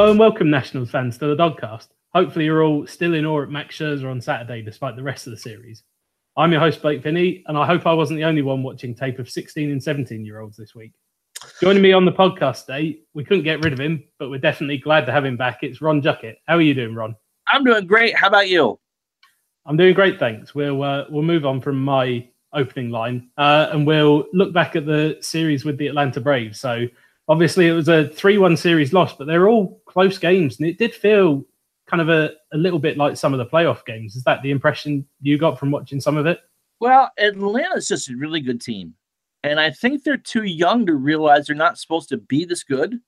Hello and welcome, Nationals fans, to the Dogcast. Hopefully, you're all still in awe at Max Scherzer on Saturday, despite the rest of the series. I'm your host, Blake Finney, and I hope I wasn't the only one watching tape of 16 and 17 year olds this week. Joining me on the podcast today, we couldn't get rid of him, but we're definitely glad to have him back. It's Ron Juckett. How are you doing, Ron? I'm doing great. How about you? I'm doing great, thanks. We'll uh, we'll move on from my opening line, uh, and we'll look back at the series with the Atlanta Braves. So obviously it was a 3-1 series loss, but they're all close games, and it did feel kind of a, a little bit like some of the playoff games. Is that the impression you got from watching some of it? Well, Atlanta's just a really good team. And I think they're too young to realize they're not supposed to be this good.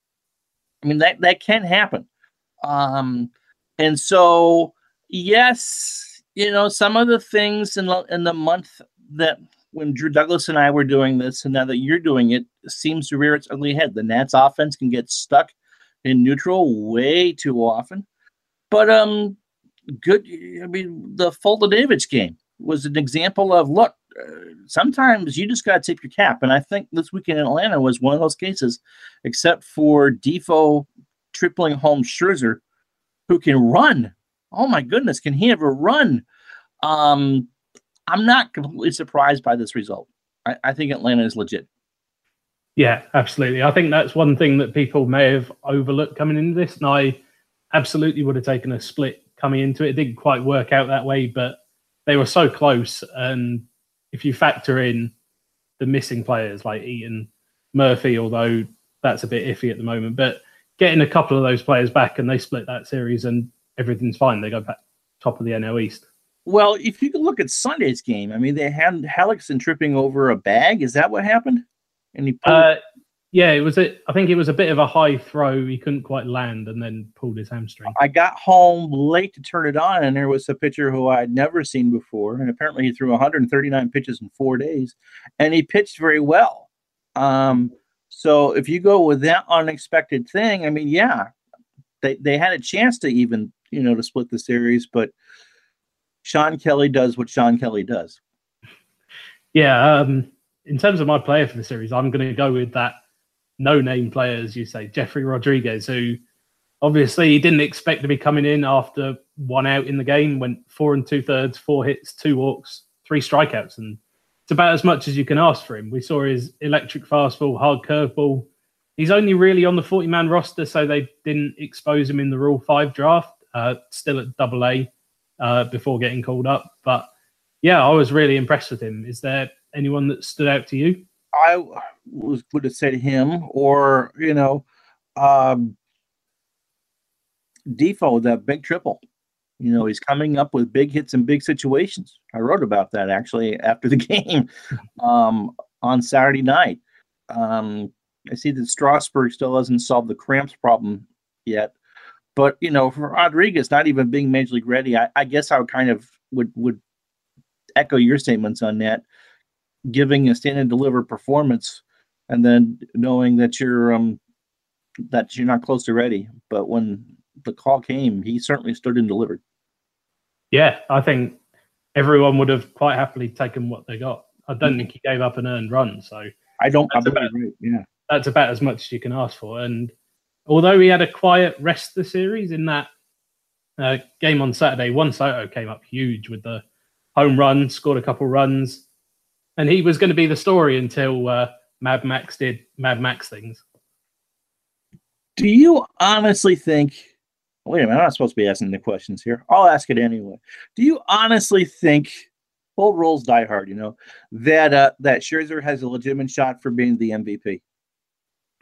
I mean, that, that can happen. Um, and so, yes, you know, some of the things in in the month that when Drew Douglas and I were doing this, and now that you're doing it, seems to rear its ugly head. The Nats offense can get stuck in neutral way too often. But um, good. I mean, the Foltynewicz game was an example of look. Uh, sometimes you just got to tip your cap, and I think this weekend in Atlanta was one of those cases. Except for Difo tripling home Scherzer, who can run. Oh my goodness, can he ever run? Um, I'm not completely surprised by this result. I, I think Atlanta is legit. Yeah, absolutely. I think that's one thing that people may have overlooked coming into this, and I absolutely would have taken a split coming into it. It didn't quite work out that way, but they were so close. And if you factor in the missing players like Eaton, Murphy, although that's a bit iffy at the moment, but getting a couple of those players back and they split that series and everything's fine. They go back top of the NL East. Well, if you can look at Sunday's game, I mean, they had Hellickson tripping over a bag. Is that what happened? And he pulled. Uh, yeah, it was. A, I think it was a bit of a high throw. He couldn't quite land, and then pulled his hamstring. I got home late to turn it on, and there was a pitcher who I had never seen before, and apparently he threw 139 pitches in four days, and he pitched very well. Um, so if you go with that unexpected thing, I mean, yeah, they they had a chance to even you know to split the series, but Shawn Kelley does what Shawn Kelley does. Yeah, um, in terms of my player for the series, I'm going to go with that no-name player, as you say, Jefry Rodriguez, who obviously he didn't expect to be coming in after one out in the game, went four and two thirds, four hits, two walks, three strikeouts, and it's about as much as you can ask for him. We saw his electric fastball, hard curveball. He's only really on the 40 man roster, so they didn't expose him in the Rule 5 draft, uh, still at double A uh, before getting called up. But yeah, I was really impressed with him. Is there anyone that stood out to you? I was, would have said him or, you know, um, Difo, that big triple. You know, he's coming up with big hits in big situations. I wrote about that actually after the game um, on Saturday night. Um, I see that Strasburg still hasn't solved the cramps problem yet. But, you know, for Rodriguez not even being major league ready, I, I guess I would kind of would would echo your statements on that. Giving a stand and deliver performance and then knowing that you're um that you're not close to ready. But when the call came he certainly stood and delivered. Yeah i think everyone would have quite happily taken what they got. I don't think he gave up an earned run so i don't that's about, right. yeah. that's about as much as you can ask for. And although he had a quiet rest of the series in that uh, game on saturday Juan Soto came up huge with the home run scored a couple runs and he was going to be the story until uh, Mad Max did Mad Max things. Do you honestly think? Wait a minute, I'm not supposed to be asking the questions here. I'll ask it anyway. Do you honestly think, full rules die hard, you know, that uh, that Scherzer has a legitimate shot for being the MVP?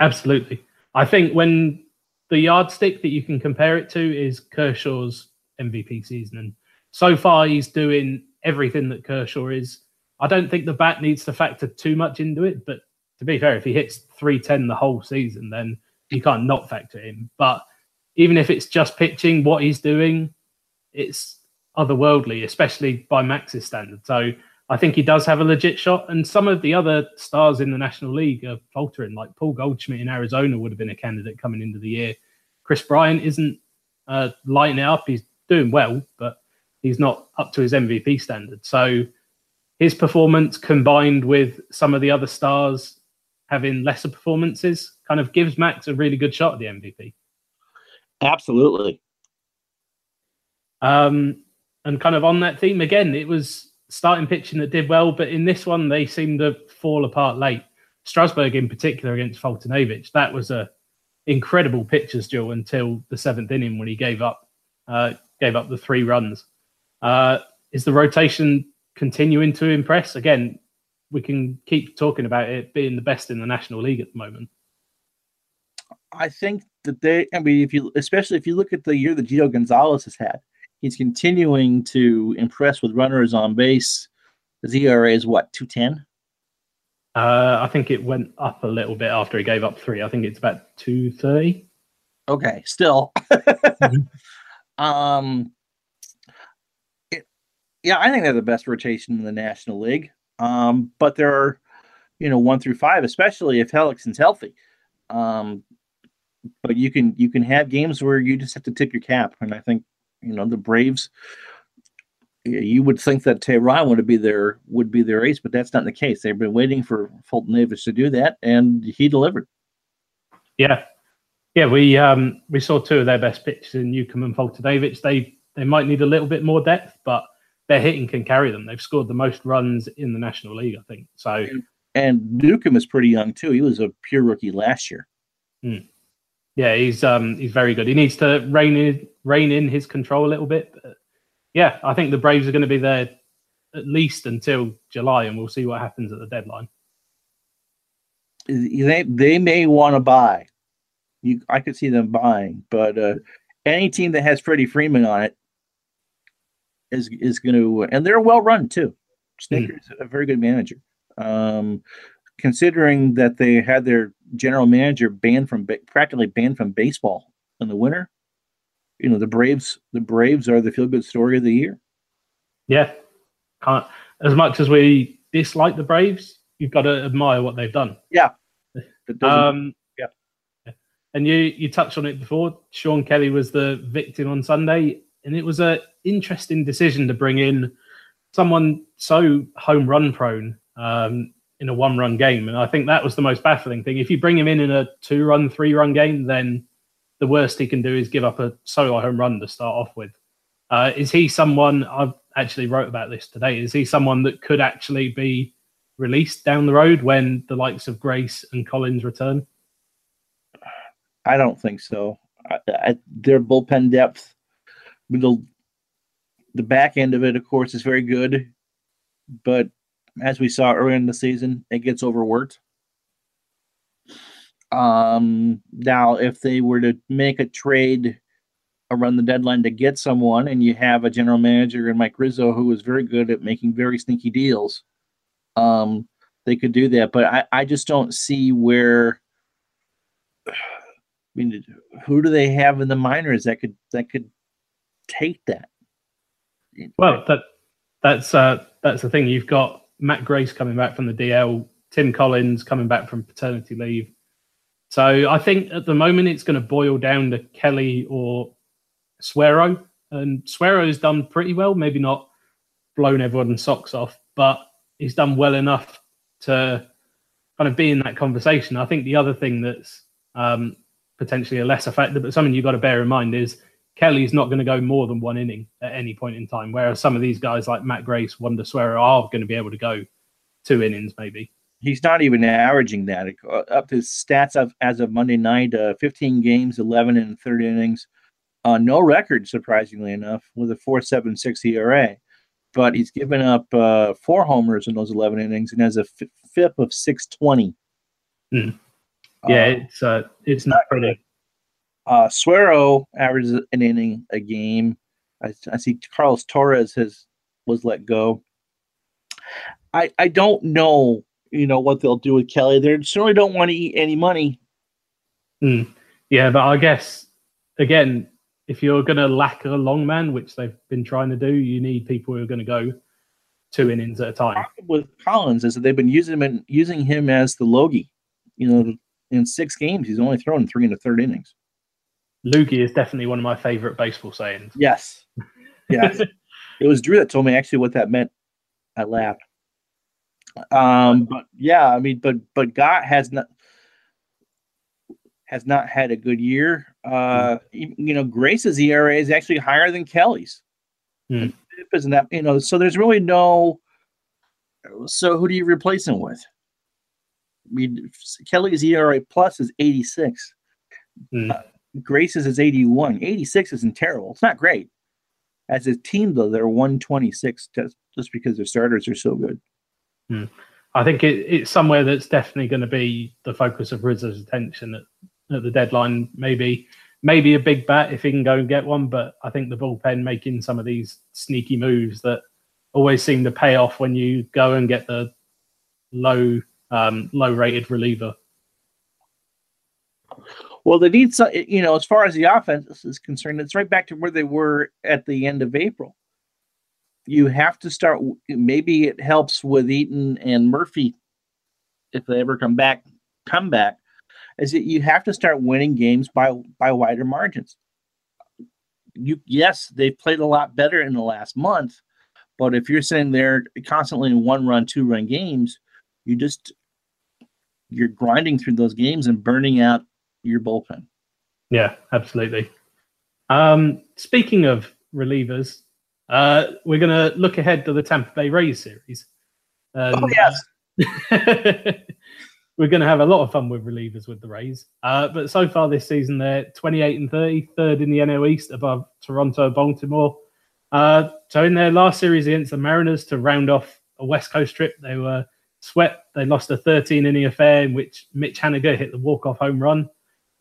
Absolutely. I think when the yardstick that you can compare it to is Kershaw's MVP season, and so far he's doing everything that Kershaw is I don't think the bat needs to factor too much into it. But to be fair, if he hits 310 the whole season, then you can't not factor him. But even if it's just pitching, what he's doing, it's otherworldly, especially by Max's standard. So I think he does have a legit shot. And some of the other stars in the National League are faltering, like Paul Goldschmidt in Arizona would have been a candidate coming into the year. Kris Bryant isn't uh, lighting it up. He's doing well, but he's not up to his MVP standard. So his performance combined with some of the other stars having lesser performances kind of gives Max a really good shot at the MVP. Absolutely. Um, and kind of on that theme again, it was starting pitching that did well, but in this one they seemed to fall apart late. Strasburg in particular against Foltynewicz, that was a incredible pitcher's duel until the seventh inning when he gave up uh, gave up the three runs. Uh, is the rotation continuing to impress? Again, we can keep talking about it being the best in the National League at the moment. I think that they, I mean, if you, especially if you look at the year that Gio Gonzalez has had, he's continuing to impress with runners on base. His ERA is what, 210? Uh, I think it went up a little bit after he gave up three. I think it's about 230. Okay, still. mm-hmm. Um, it, yeah, I think they're the best rotation in the National League. Um, but there are, you know, one through five, especially if Hellickson's healthy. Um, but you can you can have games where you just have to tip your cap, and I think you know the Braves. You would think that Teheran would be their would be their ace, but that's not the case. They've been waiting for Fulton Davis to do that, and he delivered. Yeah, yeah. We um we saw two of their best pitches in Newcomb and Foltynewicz. They they might need a little bit more depth, but their hitting can carry them. They've scored the most runs in the National League, I think. So and, and Newcomb is pretty young too. He was a pure rookie last year. Hmm. Yeah, he's um he's very good. He needs to rein in rein in his control a little bit. But yeah, I think the Braves are going to be there at least until July, and we'll see what happens at the deadline. They they may want to buy. You, I could see them buying, but uh, any team that has Freddie Freeman on it is is going to, and they're well run too. Snitker's mm. a very good manager. Um, considering that they had their general manager banned from practically banned from baseball in the winter. You know, the Braves the Braves are the feel good story of the year. Yeah. Can't, as much as we dislike the Braves, you've got to admire what they've done. Yeah. Um, yeah. And you you touched on it before. Shawn Kelley was the victim on Sunday, and it was a interesting decision to bring in someone so home run prone. Um, in a one run game. And I think that was the most baffling thing. If you bring him in in a two run, three run game, then the worst he can do is give up a solo home run to start off with. Uh, is he someone I've actually wrote about this today? Is he someone that could actually be released down the road when the likes of Grace and Collins return? I don't think so. I, I, their bullpen depth, the the back end of it, of course, is very good, but as we saw earlier in the season, it gets overworked. Um, now, if they were to make a trade around the deadline to get someone, and you have a general manager in Mike Rizzo who is very good at making very sneaky deals, um, they could do that. But I, I just don't see where. I mean, who do they have in the minors that could that could take that? Well, that that's uh, that's the thing. You've got Matt Grace coming back from the DL, Tim Collins coming back from paternity leave. So I think at the moment it's going to boil down to Kelley or Suero. And Suero's done pretty well, maybe not blown everyone's socks off, but he's done well enough to kind of be in that conversation. I think the other thing that's um, potentially a lesser factor, but something you've got to bear in mind is Kelley's not going to go more than one inning at any point in time, whereas some of these guys like Matt Grace, Wander Suero are going to be able to go two innings maybe. He's not even averaging that. Up to stats of, as of Monday night, uh, 15 games, 11 and 30 innings. Uh, no record, surprisingly enough, with a 4.76 ERA. But he's given up uh, four homers in those 11 innings and has a f- FIP of 620. Mm. Yeah, uh, it's uh, it's not pretty. Uh, Suero averages an inning a game. I, I see Carlos Torres has was let go. I I don't know, you know, what they'll do with Kelley. They certainly don't want to eat any money. Mm. Yeah, but I guess again, if you're going to lack a long man, which they've been trying to do, you need people who are going to go two innings at a time. With Collins is that they've been using him using him as the Loogie. You know, in six games, he's only thrown three in the third innings. Loogie is definitely one of my favorite baseball sayings. Yes. Yes. it was Drew that told me actually what that meant. I laughed. Um, but yeah, I mean, but but Gott has not has not had a good year. Uh, you, you know, Grace's ERA is actually higher than Kelley's. Mm. Isn't that you know? So there's really no. So who do you replace him with? I mean, Kelley's ERA plus is 86. Mm. Uh, Grace's is 81. 86 isn't terrible. It's not great. As a team, though, they're 126 just, just because their starters are so good. Mm. I think it, it's somewhere that's definitely going to be the focus of Rizzo's attention at, at the deadline. Maybe maybe a big bat if he can go and get one, but I think the bullpen making some of these sneaky moves that always seem to pay off when you go and get the low um, low rated reliever. Well, they need some, you know, as far as the offense is concerned, it's right back to where they were at the end of April. You have to start, maybe it helps with Eaton and Murphy if they ever come back, come back, is that you have to start winning games by by wider margins. You yes, they've played a lot better in the last month, but if you're sitting there constantly in one run, two run games, you just you're grinding through those games and burning out your bullpen. Yeah, absolutely. Um, speaking of relievers, uh, we're going to look ahead to the Tampa Bay Rays series. oh yes. we're going to have a lot of fun with relievers with the Rays. Uh, but so far this season, they're 28 and 30, third in the NL East above Toronto, Baltimore. Uh, so in their last series against the Mariners to round off a West Coast trip, they were swept. They lost a 13 inning affair in which Mitch Haniger hit the walk-off home run.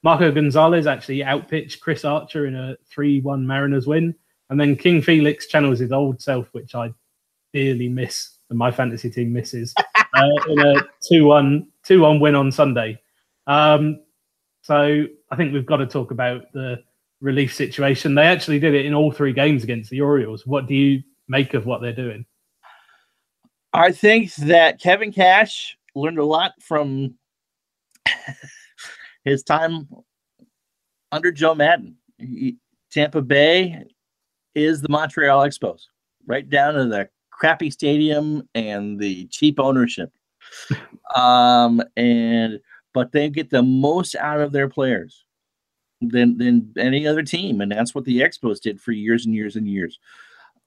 Marco Gonzales actually outpitched Chris Archer in a 3 1 Mariners win. And then King Felix channels his old self, which I dearly miss, and my fantasy team misses, uh, in a 2 1 2 1 win on Sunday. Um, so I think we've got to talk about the relief situation. They actually did it in all three games against the Orioles. What do you make of what they're doing? I think that Kevin Cash learned a lot from his time under Joe Maddon. He, Tampa Bay is the Montreal Expos, right down to the crappy stadium and the cheap ownership. um, and but they get the most out of their players than than any other team, and that's what the Expos did for years and years and years.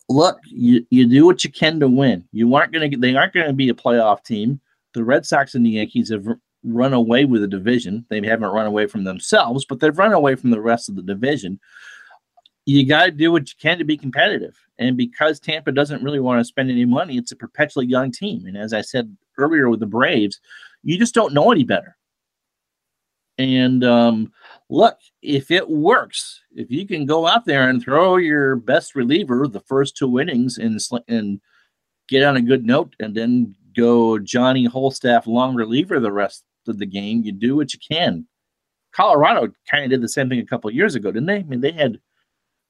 Look, you, you do what you can to win. You aren't gonna they aren't gonna be a playoff team. The Red Sox and the Yankees have run away with the division. They haven't run away from themselves, but they've run away from the rest of the division. You got to do what you can to be competitive. And because Tampa doesn't really want to spend any money, it's a perpetually young team. And as I said earlier with the Braves, you just don't know any better. And um, look, if it works, if you can go out there and throw your best reliever the first two innings and and get on a good note, and then go Johnny Holstaff long reliever the rest of the game, you do what you can. Colorado kind of did the same thing a couple years ago, didn't they? I mean, they had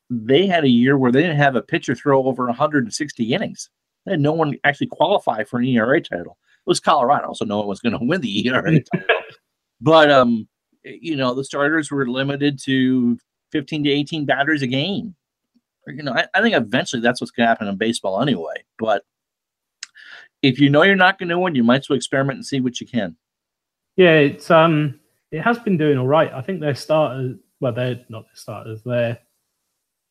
they had a year where they didn't have a pitcher throw over 160 innings. They had no one actually qualify for an ERA title. It was Colorado, so no one was going to win the ERA title. But um, you know, the starters were limited to 15 to 18 batters a game. You know, I, I think eventually that's what's going to happen in baseball anyway. But if you know you're not going to win, you might as well experiment and see what you can. Yeah, it's um, it has been doing all right. I think their starters, well, they're not the starters. They're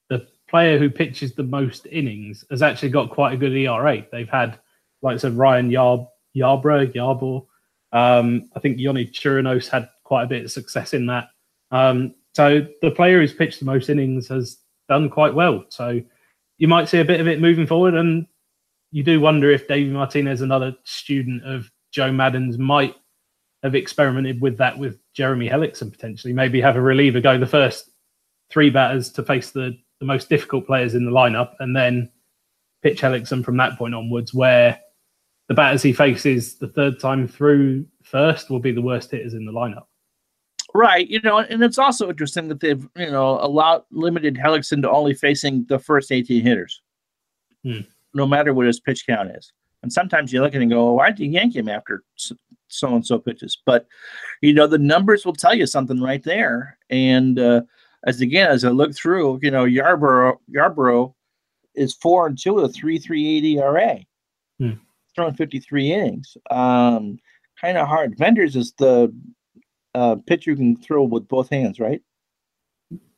the player who pitches the most innings has actually got quite a good ERA. They've had, like I said, Ryan Yar Yarbrough, Yarbrough. Um, I think Yonny Chirinos had quite a bit of success in that. Um, so the player who's pitched the most innings has done quite well. So you might see a bit of it moving forward, and you do wonder if David Martinez, another student of Joe Maddon's, might have experimented with that with Jeremy Hellickson potentially. Maybe have a reliever go the first three batters to face the, the most difficult players in the lineup and then pitch Hellickson from that point onwards, where the batters he faces the third time through first will be the worst hitters in the lineup. Right, you know, and it's also interesting that they've you know allowed limited Hellickson to only facing the first 18 hitters, hmm. no matter what his pitch count is. And sometimes you look at it and go, why'd you yank him after so and so pitches. But you know, the numbers will tell you something right there. And uh, as again, as I look through, you know, Yarbrough Yarbrough is four and two with a three three eight ERA, hmm. throwing fifty three innings. Um, kind of hard. Venters is the uh, pitcher who can throw with both hands, right?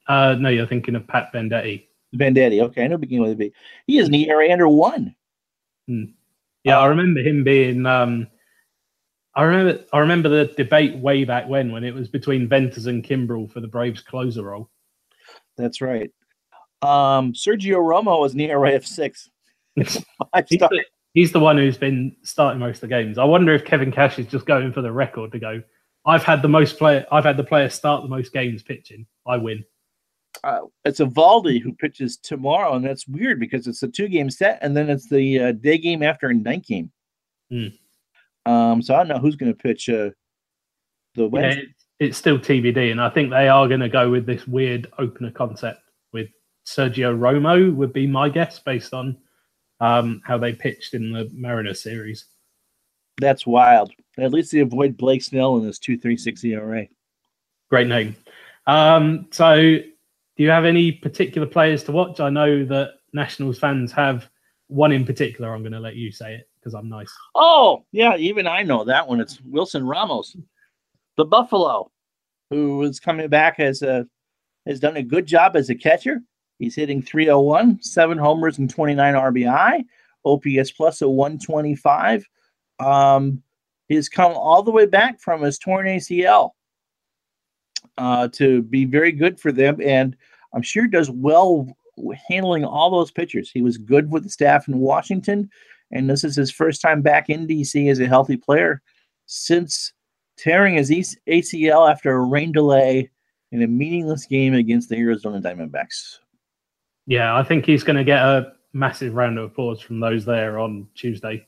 Uh, no, you're thinking of Pat Venditte. Venditte, Okay, I know beginning with a B. He is an ERA under one. Hmm. Yeah, I Uh, remember him being. Um, I remember. I remember the debate way back when, when it was between Venters and Kimbrel for the Braves closer role. That's right. Um, Sergio Romo was an ERA of six. He's the, he's the one who's been starting most of the games. I wonder if Kevin Cash is just going for the record to go. I've had the most player. I've had the player start the most games pitching. I win. Uh, it's Eovaldi who pitches tomorrow, and that's weird because it's a two-game set, and then it's the uh, day game after a night game. Hmm. Um, so I don't know who's going to pitch uh, the Yeah, Wednesday. it's, it's still TBD, and I think they are going to go with this weird opener concept with Sergio Romo. Would be my guess based on um, how they pitched in the Mariner series. That's wild. At least they avoid Blake Snell and his two three six ERA. Great name. Um, so, do you have any particular players to watch? I know that Nationals fans have one in particular. I'm going to let you say it because I'm nice. Oh, yeah, even I know that one. It's Wilson Ramos, the Buffalo, who is coming back as a has done a good job as a catcher. He's hitting 301, seven homers and 29 RBI, OPS plus a 125. Um, he's come all the way back from his torn ACL uh, to be very good for them, and I'm sure does well handling all those pitchers. He was good with the staff in Washington and this is his first time back in DC as a healthy player since tearing his ACL after a rain delay in a meaningless game against the Arizona Diamondbacks. Yeah, I think he's going to get a massive round of applause from those there on Tuesday.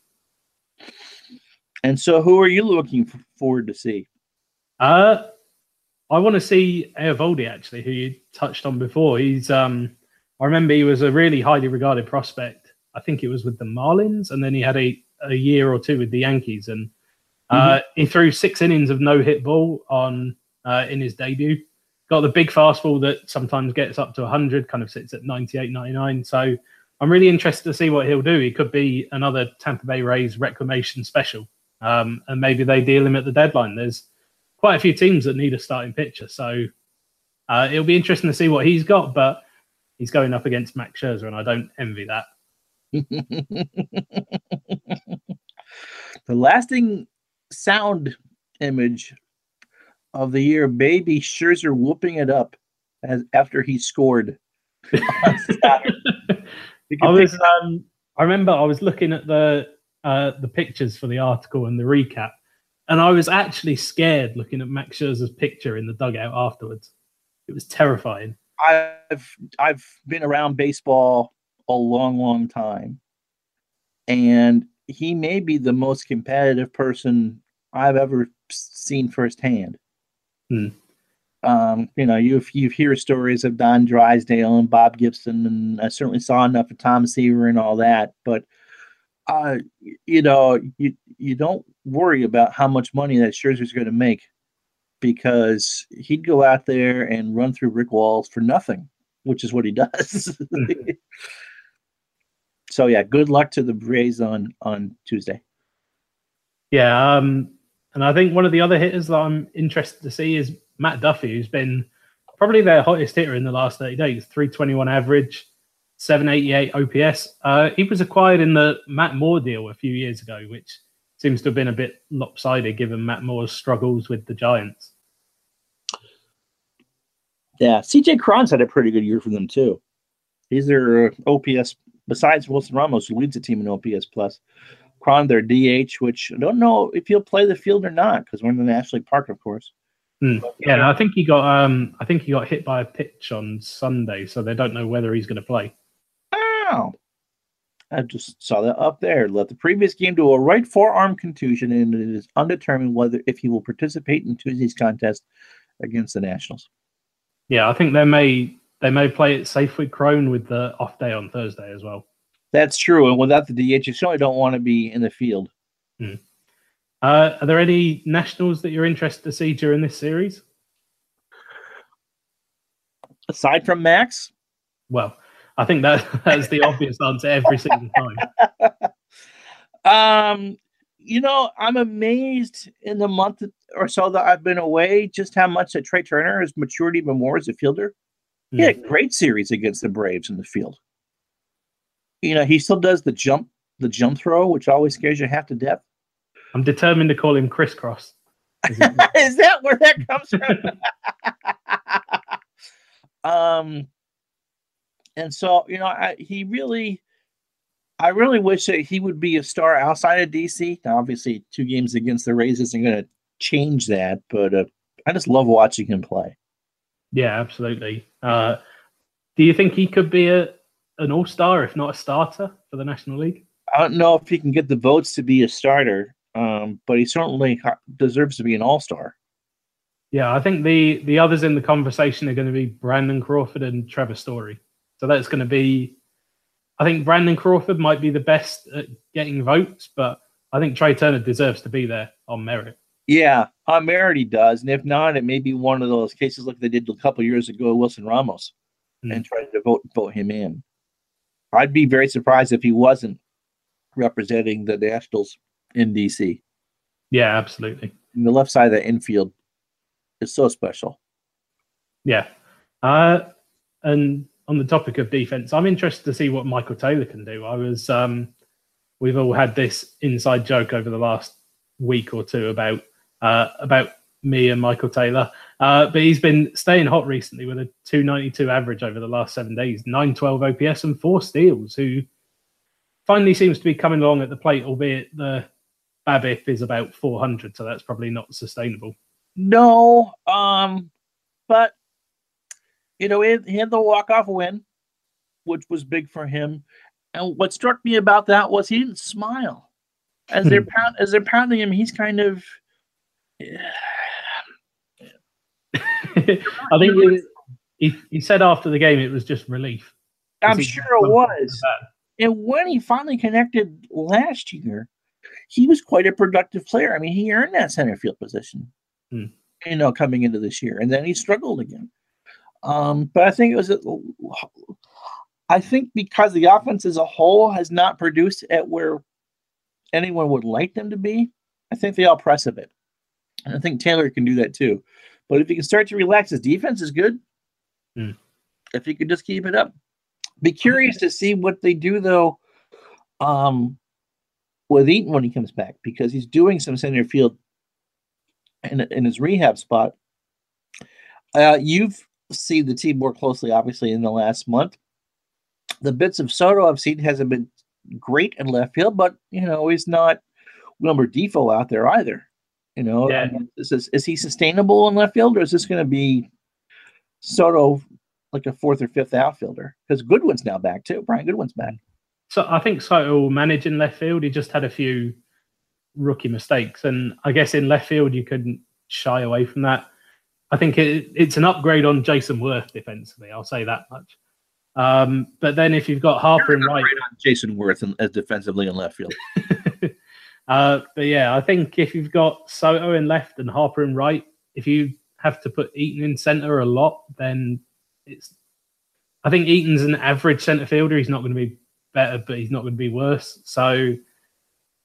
And so, who are you looking forward to see? Uh, I want to see Eovaldi actually, who you touched on before. He's um, I remember he was a really highly regarded prospect. I think it was with the Marlins, and then he had a, a year or two with the Yankees, and uh, he threw six innings of no hit ball on uh, in his debut. Got the big fastball that sometimes gets up to 100, kind of sits at 98, 99. So I'm really interested to see what he'll do. He could be another Tampa Bay Rays reclamation special, um, and maybe they deal him at the deadline. There's quite a few teams that need a starting pitcher, so uh, it'll be interesting to see what he's got. But he's going up against Max Scherzer, and I don't envy that. The lasting sound image of the year, baby Scherzer whooping it up as after he scored. on Saturday. You I was, um, I remember I was looking at the uh, the pictures for the article and the recap, and I was actually scared looking at Max Scherzer's picture in the dugout afterwards. It was terrifying. I've I've been around baseball a long, long time, and he may be the most competitive person I've ever seen firsthand. Hmm. Um, you know, you you hear stories of Don Drysdale and Bob Gibson, and I certainly saw enough of Tom Seaver and all that. But uh, you know, you you don't worry about how much money that Scherzer's going to make because he'd go out there and run through brick walls for nothing, which is what he does. so yeah, good luck to the Braves on on Tuesday. Yeah, um, and I think one of the other hitters that I'm interested to see is Matt Duffy, who's been probably their hottest hitter in the last 30 days. 321 average, 788 OPS. Uh, he was acquired in the Matt Moore deal a few years ago, which seems to have been a bit lopsided given Matt Moore's struggles with the Giants. Yeah, CJ Cron's had a pretty good year for them too. He's their uh, OPS besides Wilson Ramos, who leads the team in OPS plus. Cron, their DH, which I don't know if he'll play the field or not because we're in the National League Park, of course. Hmm. Yeah, and I think he got um, I think he got hit by a pitch on Sunday, so they don't know whether he's going to play. Wow. I just saw that up there. Led the previous game to a right forearm contusion, and it is undetermined whether if he will participate in Tuesday's contest against the Nationals. Yeah, I think they may they may play it safe with Cron with the off day on Thursday as well. That's true. And without the DH, you certainly don't want to be in the field. Uh, are there any nationals that you're interested to see during this series? Aside from Max, Well, I think that that's the obvious answer every single time. um, you know, I'm amazed in the month or so that I've been away just how much that Trea Turner has matured even more as a fielder. He had a great series against the Braves in the field. You know, he still does the jump, the jump throw, which always scares you half to death. I'm determined to call him crisscross. Is that where that comes from? um, and so you know, I, he really, I really wish that he would be a star outside of DC. Now, obviously, two games against the Rays isn't going to change that, but uh, I just love watching him play. Yeah, absolutely. Uh, do you think he could be a an all star, if not a starter, for the National League? I don't know if he can get the votes to be a starter, um, but he certainly deserves to be an all star. Yeah, I think the the others in the conversation are going to be Brandon Crawford and Trevor Story. So that's going to be. I think Brandon Crawford might be the best at getting votes, but I think Trea Turner deserves to be there on merit. Yeah, on merit he does, and if not, it may be one of those cases like they did a couple years ago, Wilson Ramos, mm. and try to vote vote him in. I'd be very surprised if he wasn't representing the Nationals in DC. Yeah, absolutely. And the left side of the infield is so special. Yeah. Uh, and on the topic of defense, I'm interested to see what Michael Taylor can do. I was, um, we've all had this inside joke over the last week or two about uh, about me and Michael Taylor, uh, but he's been staying hot recently with a 292 average over the last seven days, 912 OPS and four steals. Who finally seems to be coming along at the plate, albeit the BABIP is about 400, so that's probably not sustainable. No, um, but you know, he, had the walk off win, which was big for him. And what struck me about that was he didn't smile as they're hmm. pound, as they're pounding him. He's kind of. Yeah. I think he, he, he said after the game it was just relief. I'm sure it was. And when he finally connected last year, he was quite a productive player. I mean, he earned that center field position, hmm. you know, coming into this year, and then he struggled again. Um, but I think it was, I think because the offense as a whole has not produced at where anyone would like them to be, I think they all press a bit. I think Taylor can do that too. But if he can start to relax, his defense is good. Hmm. If he could just keep it up, be curious to see what they do though. Um, with Eaton when he comes back because he's doing some center field in, in his rehab spot. Uh, you've seen the team more closely, obviously, in the last month. The bits of Soto I've seen hasn't been great in left field, but you know he's not Wilmer Difo out there either. You know, yeah. is, this, is he sustainable in left field, or is this going to be Soto like a fourth or fifth outfielder? Because Goodwin's now back too. Brian Goodwin's back. So I think Soto will manage in left field. He just had a few rookie mistakes, and I guess in left field you couldn't shy away from that. I think it, it's an upgrade on Jayson Werth defensively. I'll say that much. Um, but then if you've got Harper and right, Jayson Werth as defensively in left field. uh, but yeah, I think if you've got Soto in left and Harper in right, if you have to put Eaton in center a lot, then it's. I think Eaton's an average center fielder. He's not going to be better, but he's not going to be worse. So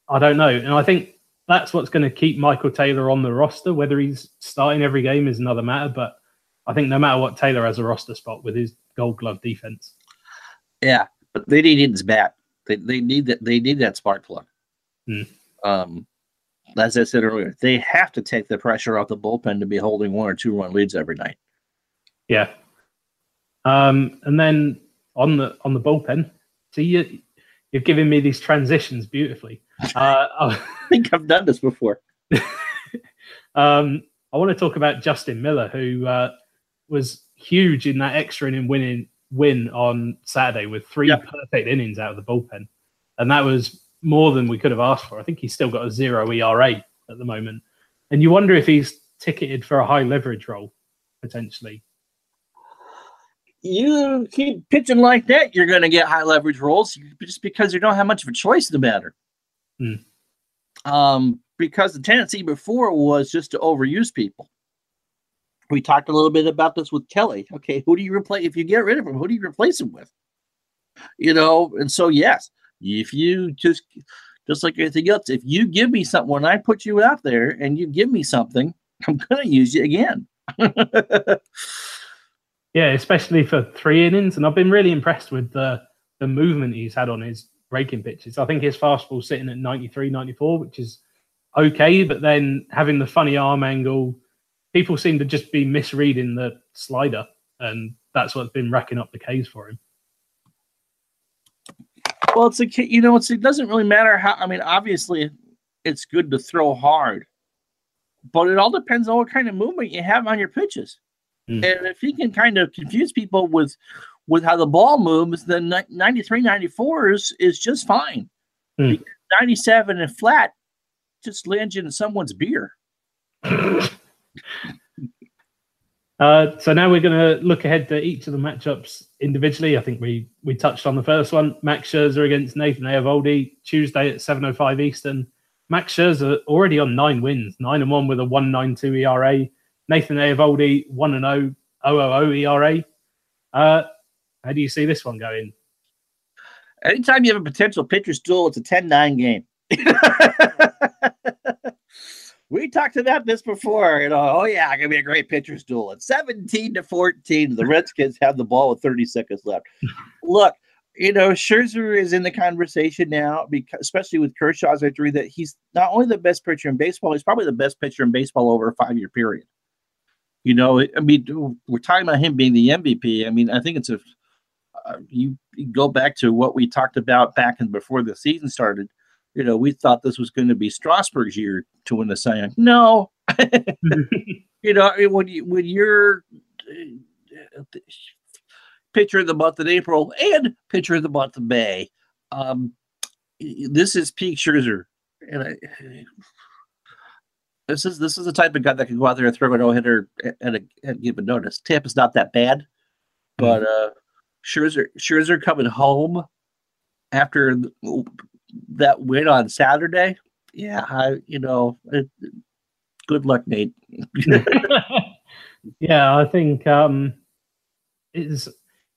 I don't know, and I think that's what's going to keep Michael Taylor on the roster. Whether he's starting every game is another matter, but I think no matter what, Taylor has a roster spot with his Gold Glove defense. Yeah, but they need Eaton's bat. They they need that. They need that spark plug. Hmm. Um, as I said earlier, they have to take the pressure off the bullpen to be holding one or two run leads every night. Yeah. Um, and then on the on the bullpen, see you you're giving me these transitions beautifully. Uh, I think I've done this before. um, I want to talk about Justin Miller, who uh, was huge in that extra inning winning win on Saturday with three yep. perfect innings out of the bullpen, and that was more than we could have asked for. I think he's still got a zero ERA at the moment, and you wonder if he's ticketed for a high leverage role potentially. You keep pitching like that, you're going to get high leverage roles just because you don't have much of a choice in the matter. Hmm. Um, because the tendency before was just to overuse people we talked a little bit about this with Kelley. Okay, who do you replace if you get rid of him? Who do you replace him with? You know, and so yes, if you just just like anything else, if you give me something when I put you out there and you give me something, I'm gonna use you again. Yeah, especially for three innings, and I've been really impressed with the the movement he's had on his breaking pitches. I think his fastball sitting at 93, 94, which is okay, but then having the funny arm angle, people seem to just be misreading the slider, and that's what's been racking up the Ks for him. Well, it's a kid, you know, it's it doesn't really matter how. I mean, obviously, it's good to throw hard, but it all depends on what kind of movement you have on your pitches. Mm. And if he can kind of confuse people with with how the ball moves, then 93, 94 is, is just fine. Mm. 97 and flat just lands you in someone's beer. Uh, so now we're going to look ahead to each of the matchups individually. I think we we touched on the first one. Max Scherzer against Nathan Eovaldi Tuesday at 7:05 Eastern. Max Scherzer already on nine wins, nine and one with a 1.92 ERA. Nathan Eovaldi one and 0 0 ERA. Uh, how do you see this one going? Anytime you have a potential pitcher's duel, it's a 10-9 game. we talked about this before. You know, oh yeah, gonna be a great pitcher's duel. At 17 to 14, the Redskins have the ball with 30 seconds left. Look, you know, Scherzer is in the conversation now, because especially with Kershaw's injury, that he's not only the best pitcher in baseball, he's probably the best pitcher in baseball over a five-year period. You know, I mean, we're talking about him being the MVP. I mean, I think it's a uh, you, you go back to what we talked about back and before the season started you know, we thought this was going to be Strasburg's year to win the Cy Young. No, you know, when you when you're uh, pitcher of the month in April and pitcher of the month of May, um, this is peak Scherzer, and I, this is this is the type of guy that can go out there and throw a no hitter and, and, and give a notice. Tampa's not that bad, but uh, Scherzer Scherzer coming home after that win on Saturday, yeah, I you know, it, good luck, Nate. yeah, I think um, it's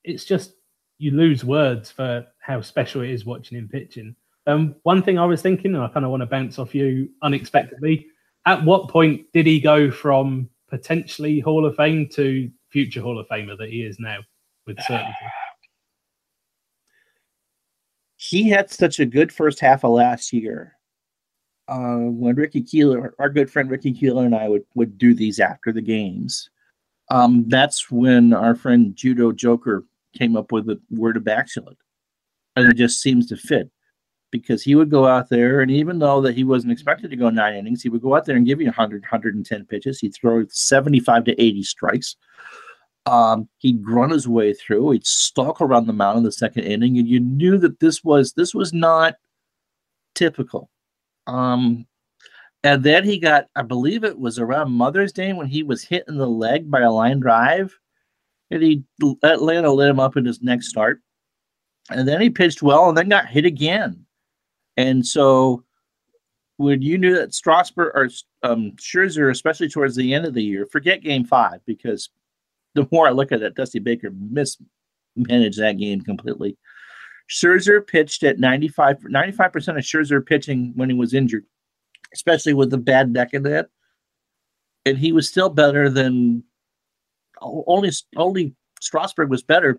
it's just you lose words for how special it is watching him pitching. Um, one thing I was thinking, and I kind of want to bounce off you unexpectedly. At what point did he go from potentially Hall of Fame to future Hall of Famer that he is now, with certainty? He had such a good first half of last year. Uh, when Ricky Keeler, our good friend Ricky Keeler, and I would would do these after the games. Um, that's when our friend Judo Joker came up with the word of backshot, and it just seems to fit because he would go out there, and even though that he wasn't expected to go nine innings, he would go out there and give you 100, 110 pitches. He'd throw 75 to 80 strikes. Um, he'd run his way through. He'd stalk around the mound in the second inning, and you knew that this was this was not typical. Um, and then he got, I believe it was around Mother's Day when he was hit in the leg by a line drive, and he Atlanta lit him up in his next start, and then he pitched well, and then got hit again, and so when you knew that Strasburg or um, Scherzer, especially towards the end of the year, forget Game Five because the more I look at it, Dusty Baker mismanaged that game completely. Scherzer pitched at 95 percent of Scherzer pitching when he was injured, especially with the bad neck in that. And he was still better than only only Strasburg was better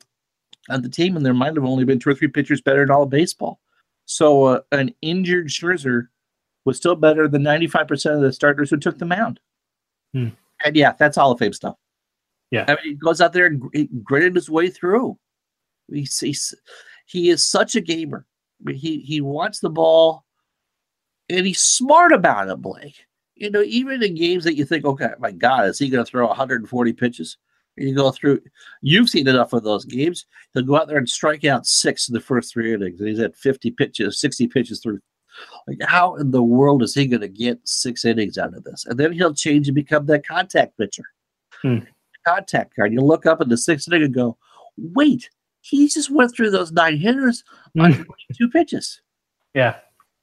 on the team, and there might have only been two or three pitchers better in all of baseball. So uh, an injured Scherzer was still better than 95% of the starters who took the mound. Hmm. And yeah, that's Hall of Fame stuff. Yeah, I mean, he goes out there and gritted his way through. He's, he's he is such a gamer. He he wants the ball, and he's smart about it, Blake. You know, even in games that you think, okay, my God, is he going to throw 140 pitches? And you go through, you've seen enough of those games. He'll go out there and strike out six in the first three innings. And he's had 50 pitches, 60 pitches through. Like, how in the world is he going to get six innings out of this? And then he'll change and become that contact pitcher. Hmm contact card. You look up at the sixth inning and go, wait, he just went through those nine hitters on mm. two pitches. Yeah.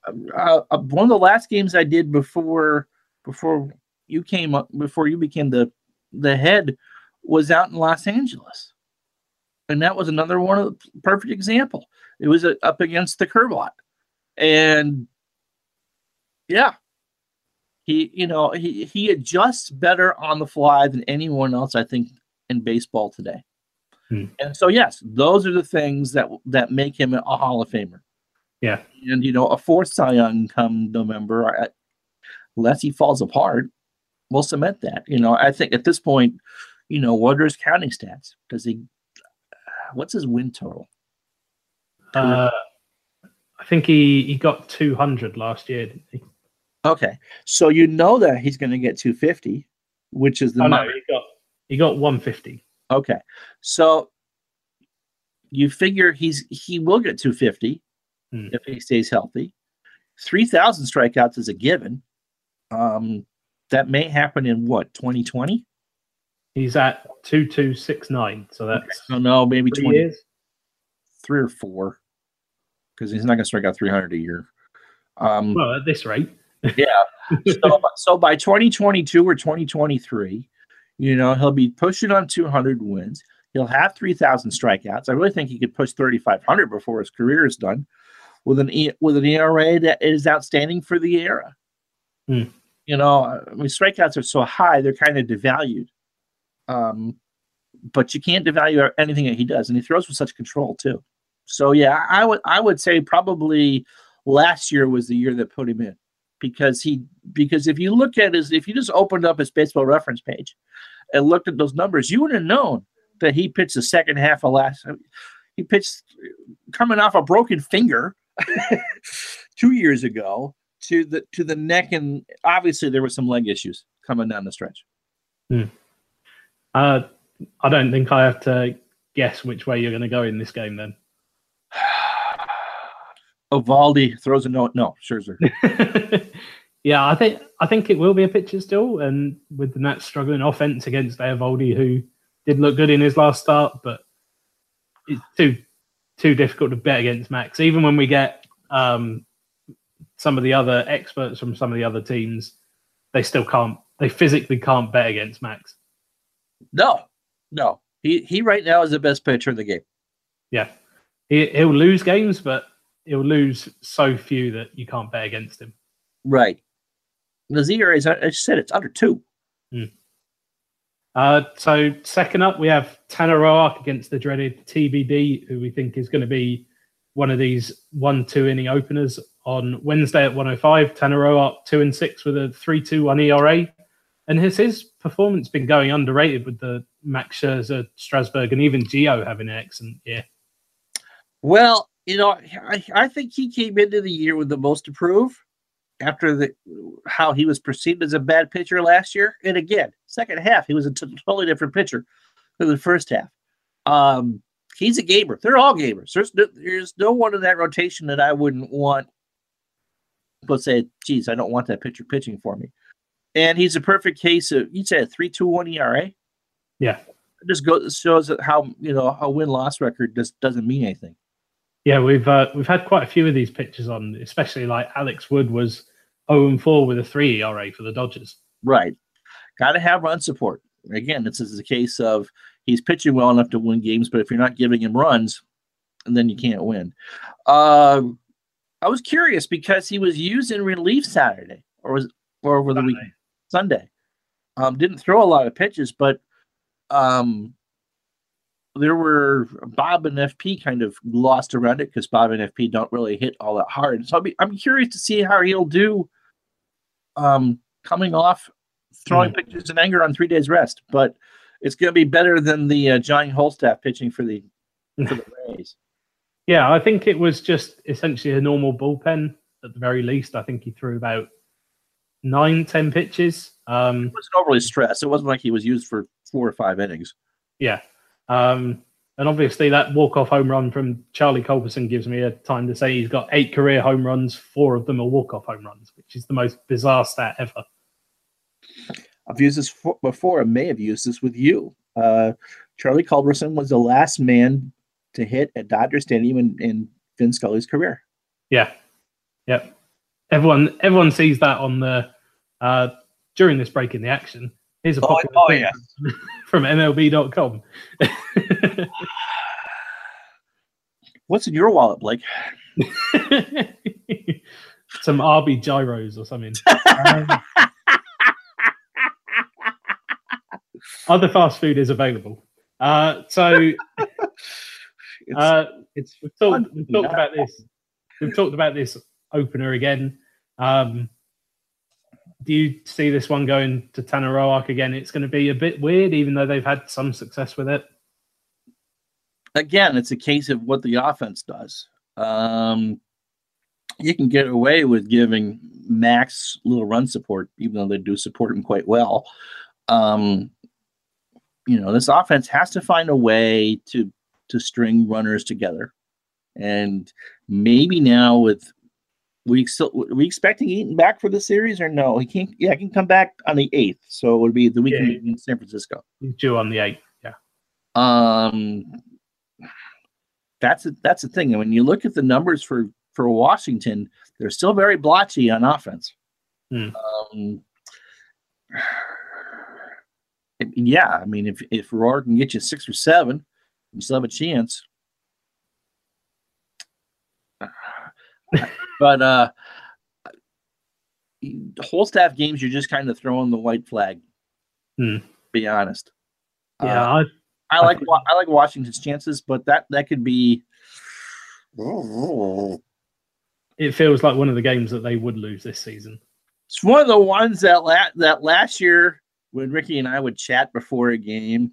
Uh, uh, one of the last games I did before before you came up before you became the the head was out in Los Angeles, and that was another one of the perfect example. It was uh, up against the Kerwat, and yeah, he, you know, he he adjusts better on the fly than anyone else I think in baseball today. Hmm. And so, yes, those are the things that that make him a Hall of Famer. Yeah. And you know, a fourth Cy Young come November, unless he falls apart, will cement that. You know, I think at this point, you know, what are his counting stats? Does he? What's his win total? Uh, I think he, he got 200 last year, didn't he? Okay, so you know that he's going to get 250, which is the Oh, no, number. he got he got 150. Okay, so you figure he's he will get 250 Hmm. if he stays healthy. 3,000 strikeouts is a given. Um, that may happen in what 2020? He's at 2269, so that's Oh no, maybe three 20, years. three or four, because he's not going to strike out 300 a year. Um, Well, at this rate. Yeah. so, so by 2022 or 2023, you know, he'll be pushing on 200 wins. He'll have 3,000 strikeouts. I really think he could push 3,500 before his career is done with an e- with an ERA that is outstanding for the era. Hmm. You know, I mean, strikeouts are so high; they're kind of devalued. Um, but you can't devalue anything that he does, and he throws with such control too. So yeah, I would I would say probably last year was the year that put him in because he because if you look at his if you just opened up his baseball reference page and looked at those numbers, you would have known that he pitched the second half of last. He pitched coming off a broken finger two years ago to the to the neck, and obviously there were some leg issues coming down the stretch. Uh, I don't think I have to guess which way you're going to go in this game then. Eovaldi throws a note. No, Scherzer. yeah, I think I think it will be a pitcher still, and with the Nats struggling offense against Eovaldi, who did look good in his last start, but it's too too difficult to bet against Max. Even when we get um, some of the other experts from some of the other teams, they still can't. They physically can't bet against Max. No, no. He he right now is the best pitcher in the game. Yeah, he, he'll lose games, but he'll lose so few that you can't bet against him. Right. The Z is I said it's under two. Uh, so second up, we have Tanner Roark against the dreaded TBD, who we think is going to be one of these one-two inning openers on Wednesday at 105. Tanner Roark two and six with a three-two-one ERA, and has his performance been going underrated with the Max Scherzer, Strasburg, and even Gio having an excellent year. Well, you know, I, I think he came into the year with the most to prove after the how he was perceived as a bad pitcher last year. And again, second half he was a t- totally different pitcher than the first half. Um, he's a gamer. They're all gamers. There's no, there's no one in that rotation that I wouldn't want. Let's say, geez, I don't want that pitcher pitching for me. And he's a perfect case of you said three two one ERA. Yeah. It just goes shows that how you know a win loss record just doesn't mean anything. Yeah, we've uh, we've had quite a few of these pitchers on, especially like Alex Wood was 0 and 4 with a 3 ERA for the Dodgers. Right. Got to have run support. Again, this is a case of he's pitching well enough to win games, but if you're not giving him runs, then you can't win. Um, I was curious because he was used in relief Saturday or was or over the Sunday. weekend Sunday. Um, didn't throw a lot of pitches, but um, there were Bob and FP kind of lost around it because Bob and FP don't really hit all that hard. So I'll be, I'm curious to see how he'll do um, coming off throwing pitches in anger on three days rest. But it's going to be better than the uh, Johnny Wholestaff pitching for the for the Rays. Yeah, I think it was just essentially a normal bullpen at the very least. I think he threw about nine, ten pitches. Um, He wasn't overly stressed. It wasn't like he was used for four or five innings. yeah. Um, and obviously, that walk off home run from Charlie Culberson gives me a time to say he's got eight career home runs, four of them are walk off home runs, which is the most bizarre stat ever. I've used this fo- before. I may have used this with you. Uh, Charlie Culberson was the last man to hit at Dodger Stadium in, in Vin Scully's career. Yeah. Yep. Everyone everyone sees that on the uh, during this break in the action. Here's a Oh, popular oh, tweet yeah. from MLB.com. What's in your wallet, Blake? Some RB gyros or something. Um, other fast food is available. Uh, so It's, uh, it's we've talked, we've talked about this. We've talked about this opener again. Um, do you see this one going to Tanner Roark again? It's going to be a bit weird, even though they've had some success with it. again, it's a case of what the offense does. Um, you can get away with giving Max little run support, even though they do support him quite well. Um, you know, this offense has to find a way to to string runners together, and maybe now with we still we expecting Eaton back for the series or no? He can't. Yeah, he can come back on the eighth, so it would be the weekend Yeah. in San Francisco. He's due on the eighth. Yeah. Um, that's a, that's the thing. And when you look at the numbers for for Washington, they're still very blotchy on offense. Hmm. Um, yeah, I mean, if if Roark can get you six or seven, you still have a chance. But uh, whole staff games, you're just kind of throwing the white flag. Hmm. Be honest. Yeah. Uh, I, I like I like Washington's chances, but that that could be. it feels like one of the games that they would lose this season. It's one of the ones that la- that last year when Ricky and I would chat before a game.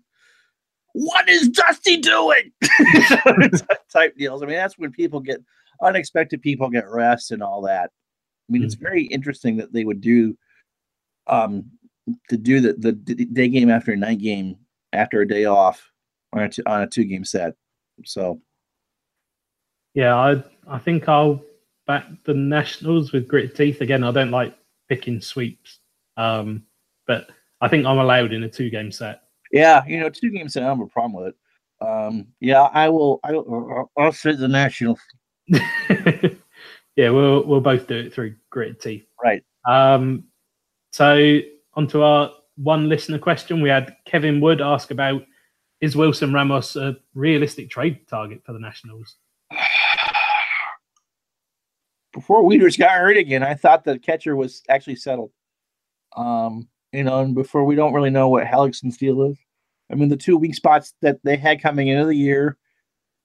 What is Dusty doing? type deals. I mean, that's when people get unexpected. People get rest and all that. I mean, it's very interesting that they would do, um, to do the the day game after a night game after a day off on a, t- on a two game set. So Yeah, I I think I'll back the Nationals with gritted teeth again. I don't like picking sweeps, um, but I think I'm allowed in a two game set. Yeah, you know, two games. I don't have a problem with it. Um, yeah, I will. I will. I'll sit the Nationals. yeah, we'll we'll both do it through gritted teeth. Right. Um, so onto our one listener question. We had Kevin Wood ask about is Wilson Ramos a realistic trade target for the Nationals? Before Wieters got hurt again, I thought the catcher was actually settled. Um, you know, and before we don't really know what Hellickson's deal is. I mean, the two weak spots that they had coming into the year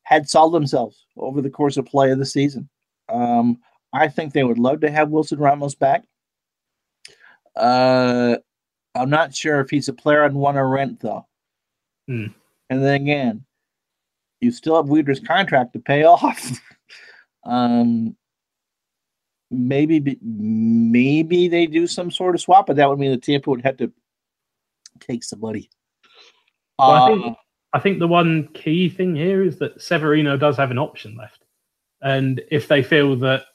had solved themselves over the course of play of the season. Um, I think they would love to have Wilson Ramos back. Uh, I'm not sure if he's a player I'd want to rent though. Hmm. And then again, you still have Wieters' contract to pay off. um, maybe maybe they do some sort of swap, but that would mean the Tampa would have to take somebody. Well, I Uh, think I think the one key thing here is that Severino does have an option left, and if they feel that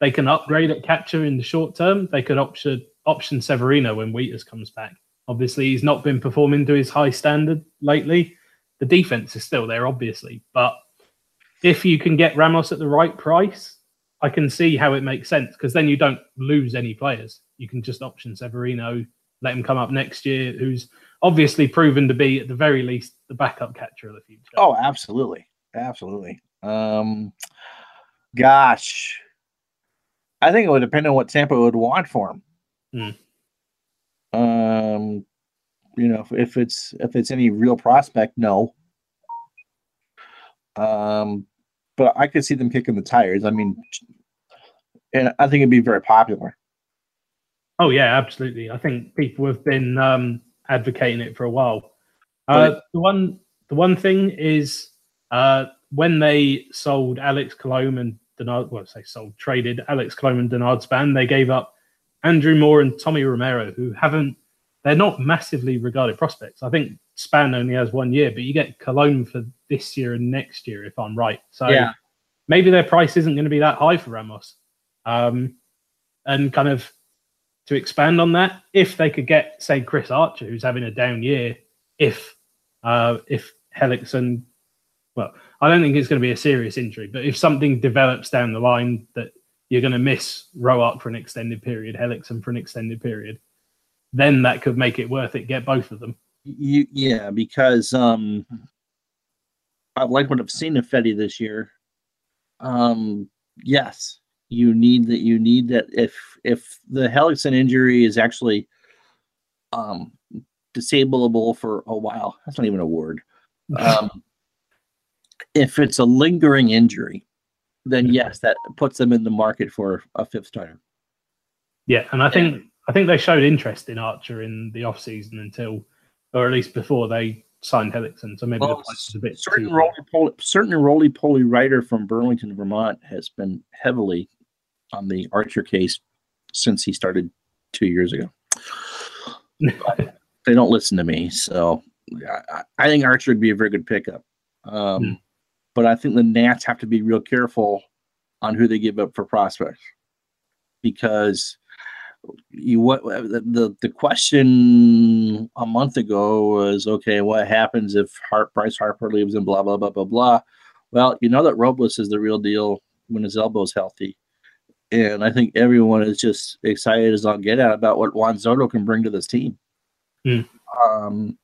they can upgrade at catcher in the short term, they could option option Severino when Wieters comes back. Obviously, he's not been performing to his high standard lately. The defense is still there, obviously, but if you can get Ramos at the right price, I can see how it makes sense because then you don't lose any players. You can just option Severino, let him come up next year, who's obviously proven to be at the very least the backup catcher of the future. Oh, absolutely, absolutely. Um, gosh, I think it would depend on what Tampa would want for him. Um, you know, if, if it's if it's any real prospect, no. Um, but I could see them kicking the tires. I mean, and I think it'd be very popular. Oh yeah, absolutely. I think people have been um, advocating it for a while. Uh, the one, the one thing is uh, when they sold Alex Colome and Denard, well, say sold, traded Alex Colome and Denard Span, they gave up Andrew Moore and Tommy Romero, who haven't, they're not massively regarded prospects. I think Span only has one year, but you get Colome for this year and next year, if I'm right. So Yeah. maybe their price isn't going to be that high for Ramos. Um, and kind of to expand on that, if they could get, say, Chris Archer, who's having a down year, if uh, if Hellickson, well, I don't think it's going to be a serious injury, but if something develops down the line that you're going to miss Roark for an extended period, Hellickson for an extended period, then that could make it worth it. Get both of them. You, yeah, because um, I like what I've seen of Fedde this year. Um, yes, you need that. You need that. If if the Hellickson injury is actually um disableable for a while, that's not even a word. Um, if it's a lingering injury, then yes, that puts them in the market for a fifth starter. Yeah, and I think I think they showed interest in Archer in the off season until, or at least before they signed Hellickson. So maybe Well, the price is a bit certain too. roly poly, certain roly poly writer from Burlington, Vermont, has been heavily on the Archer case since he started two years ago. They don't listen to me, so I- I, think Archer would be a very good pickup. Um, Hmm. But I think the Nats have to be real careful on who they give up for prospects because you what the the, the question a month ago was okay what happens if Hart, Bryce Harper leaves and blah blah blah blah blah well you know that Robles is the real deal when his elbow's healthy and I think everyone is just excited as I'll get out about what Juan Soto can bring to this team Hmm. um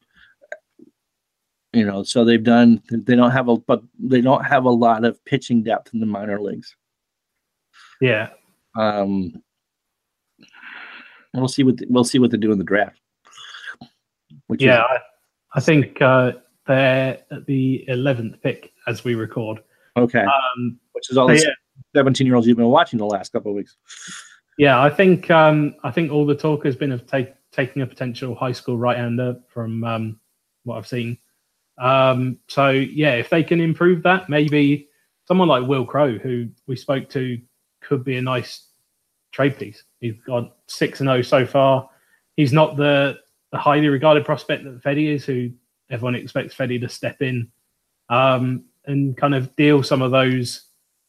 you know so they've done they don't have a but they don't have a lot of pitching depth in the minor leagues Yeah, um, we'll see what we'll see what they do in the draft. Which yeah. is, I, I think uh, they're at the eleventh pick as we record. okay. Um, Which is all so yeah, seventeen year olds you've been watching the last couple of weeks. yeah, I think um, I think all the talk has been of take, taking a potential high school right-hander from um, what I've seen. Um, so yeah, if they can improve that, maybe someone like Wil Crowe, who we spoke to, could be a nice trade piece. He's got six and zero so far. He's not the, the highly regarded prospect that Fedde is, who everyone expects Fedde to step in um, and kind of deal some of those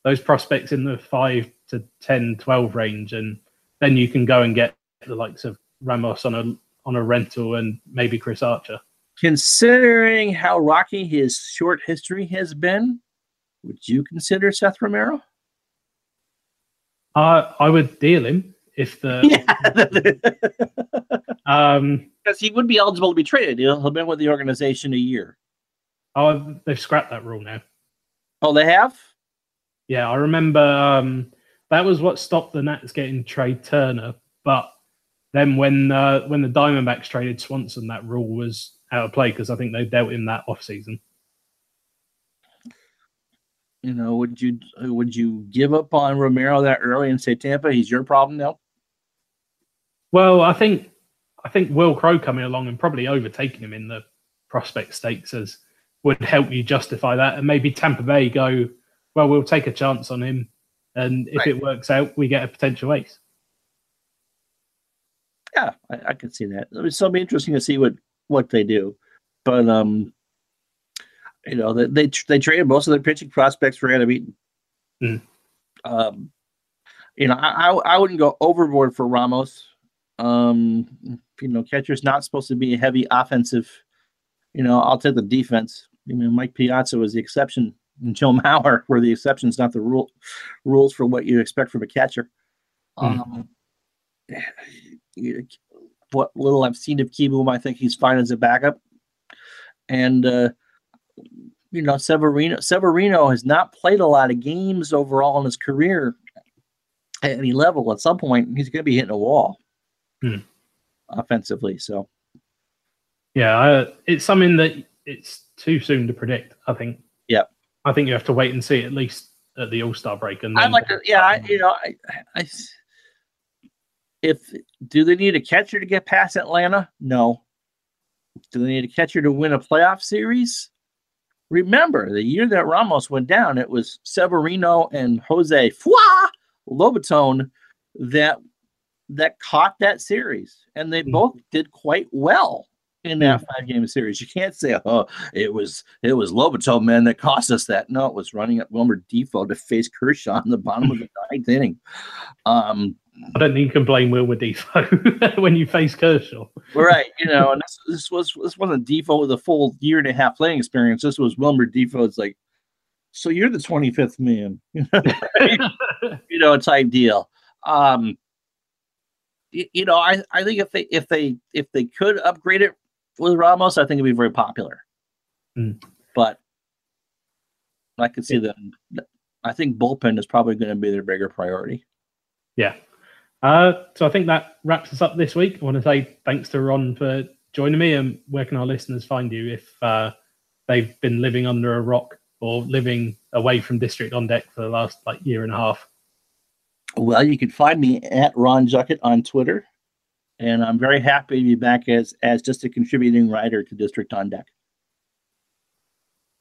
those prospects in the five to 10, 12 range, and then you can go and get the likes of Ramos on a on a rental and maybe Chris Archer. Considering how rocky his short history has been, would you consider Seth Romero? I I would deal him if the um because he would be eligible to be traded. He'll have been with the organization a year. oh they've scrapped that rule now. Oh, they have. Yeah, I remember um, that was what stopped the Nats getting Trea Turner. But then when uh, when the Diamondbacks traded Swanson, that rule was out of play because I think they dealt him that off season. You know, would you would you give up on Romero that early and say Tampa, he's your problem now? Well, I think I think Wil Crowe coming along and probably overtaking him in the prospect stakes as would help you justify that, and maybe Tampa Bay go, well, we'll take a chance on him, and if Right. it works out, we get a potential ace. Yeah, I, I could see that. It'll still be interesting to see what what they do, but um, you know, they they, they traded most of their pitching prospects for Adam Eaton. Mm. Um, you know, I, I I wouldn't go overboard for Ramos. Um, you know, catcher's not supposed to be a heavy offensive. You know, I'll take the defense. I mean, Mike Piazza was the exception, and Joe Mauer were the exceptions, not the rule rules for what you expect from a catcher. Mm. Um, what little I've seen of Kieboom, I think he's fine as a backup. And uh, you know, Severino Severino has not played a lot of games overall in his career at any level. At some point, he's going to be hitting a wall Hmm. offensively. So Yeah, I, it's something that it's too soon to predict. I think. Yep. I think you have to wait and see at least at the All Star break, and I'd like to, yeah, I, you know, I, I, if do they need a catcher to get past Atlanta? No. Do they need a catcher to win a playoff series? Remember, the year that Ramos went down, it was Severino and Jose Fua Lobaton that that caught that series, and they Mhm. both did quite well in that five game series. You can't say, "Oh, it was it was Lobaton man that cost us that." No, it was running at Wilmer Difo to face Kershaw in the bottom of the ninth inning. Um, I don't think you can blame Wilmer Difo when you face Kershaw. right, you know, and this, this was this wasn't Difo with a full year and a half playing experience. This was Wilmer Difo. It's like, so you're the 25th man, you know, type deal. Um, you know, I, I think if they if they if they could upgrade it with Ramos, I think it'd be very popular. Mm. But I could see them. I think bullpen is probably going to be their bigger priority. Yeah. Uh, so I think that wraps us up this week. I want to say thanks to Ron for joining me, and where can our listeners find you if uh, they've been living under a rock or living away from District on Deck for the last like year and a half. Well, you can find me at Ron Juckett on Twitter, and I'm very happy to be back as as just a contributing writer to District on Deck.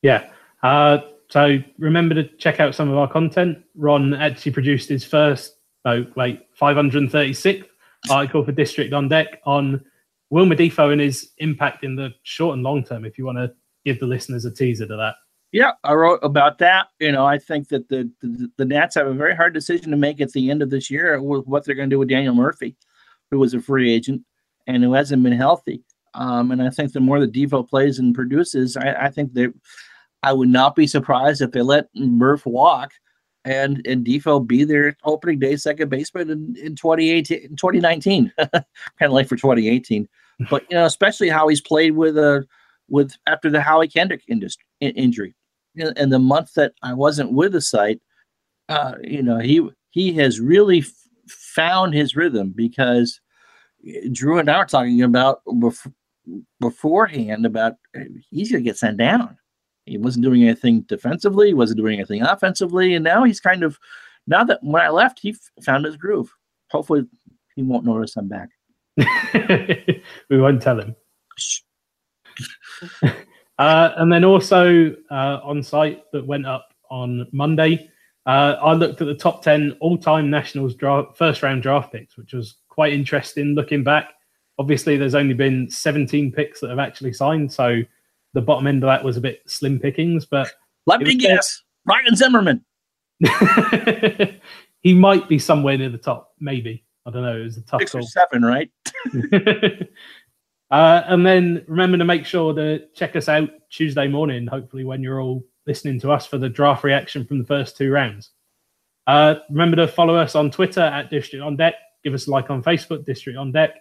Yeah. Uh, so remember to check out some of our content. Ron actually produced his first, oh wait, 536th article for District on Deck on Wilmer Difo and his impact in the short and long term. If you want to give the listeners a teaser to that. Yeah, I wrote about that. You know, I think that the, the, the Nats have a very hard decision to make at the end of this year with what they're going to do with Daniel Murphy, who was a free agent and who hasn't been healthy. Um, and I think the more the Difo plays and produces, I, I think they, I would not be surprised if they let Murph walk and and Difo be their opening day second baseman in, in 2018, 2019, kind of late for 2018. But you know, especially how he's played with a with after the Howie Kendrick industry, injury, and the month that I wasn't with the site, uh, you know, he he has really found his rhythm because Drew and I were talking about bef- beforehand about he's going to get sent down. He wasn't doing anything defensively, he wasn't doing anything offensively, and now he's kind of now that when I left, he f- found his groove. Hopefully, he won't notice I'm back. we won't tell him. uh, and then also uh, on site that went up on Monday, uh, I looked at the top 10 all time Nationals draft, first round draft picks, which was quite interesting looking back. Obviously, there's only been 17 picks that have actually signed. So the bottom end of that was a bit slim pickings. But let me guess Ryan Zimmerman. he might be somewhere near the top, maybe. I don't know. It was a tough Six call. or seven, right? uh, and then remember to make sure to check us out Tuesday morning, hopefully, when you're all listening to us for the draft reaction from the first two rounds. Uh, remember to follow us on Twitter at District on Deck. Give us a like on Facebook, District on Deck.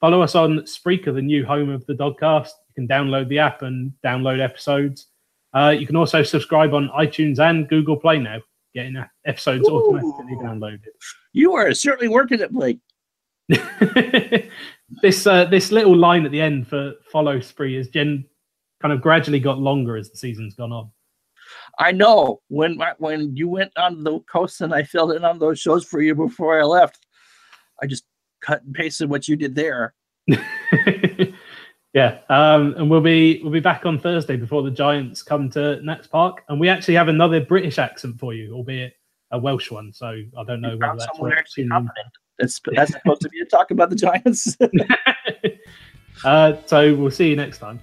Follow us on Spreaker, the new home of the Dogcast. You can download the app and download episodes. Uh, you can also subscribe on iTunes and Google Play now, getting episodes Ooh. automatically downloaded. You are certainly working it, Blake. this uh, this little line at the end for follow spree has gen kind of gradually got longer as the season's gone on. I know when when you went on the coast and I filled in on those shows for you before I left, I just cut and pasted what you did there. yeah, um, and we'll be we'll be back on Thursday before the Giants come to Nats Park, and we actually have another British accent for you, albeit a Welsh one. So I don't know you whether that's actually competent. That's that's supposed to be a talk about the Giants. uh, so we'll see you next time.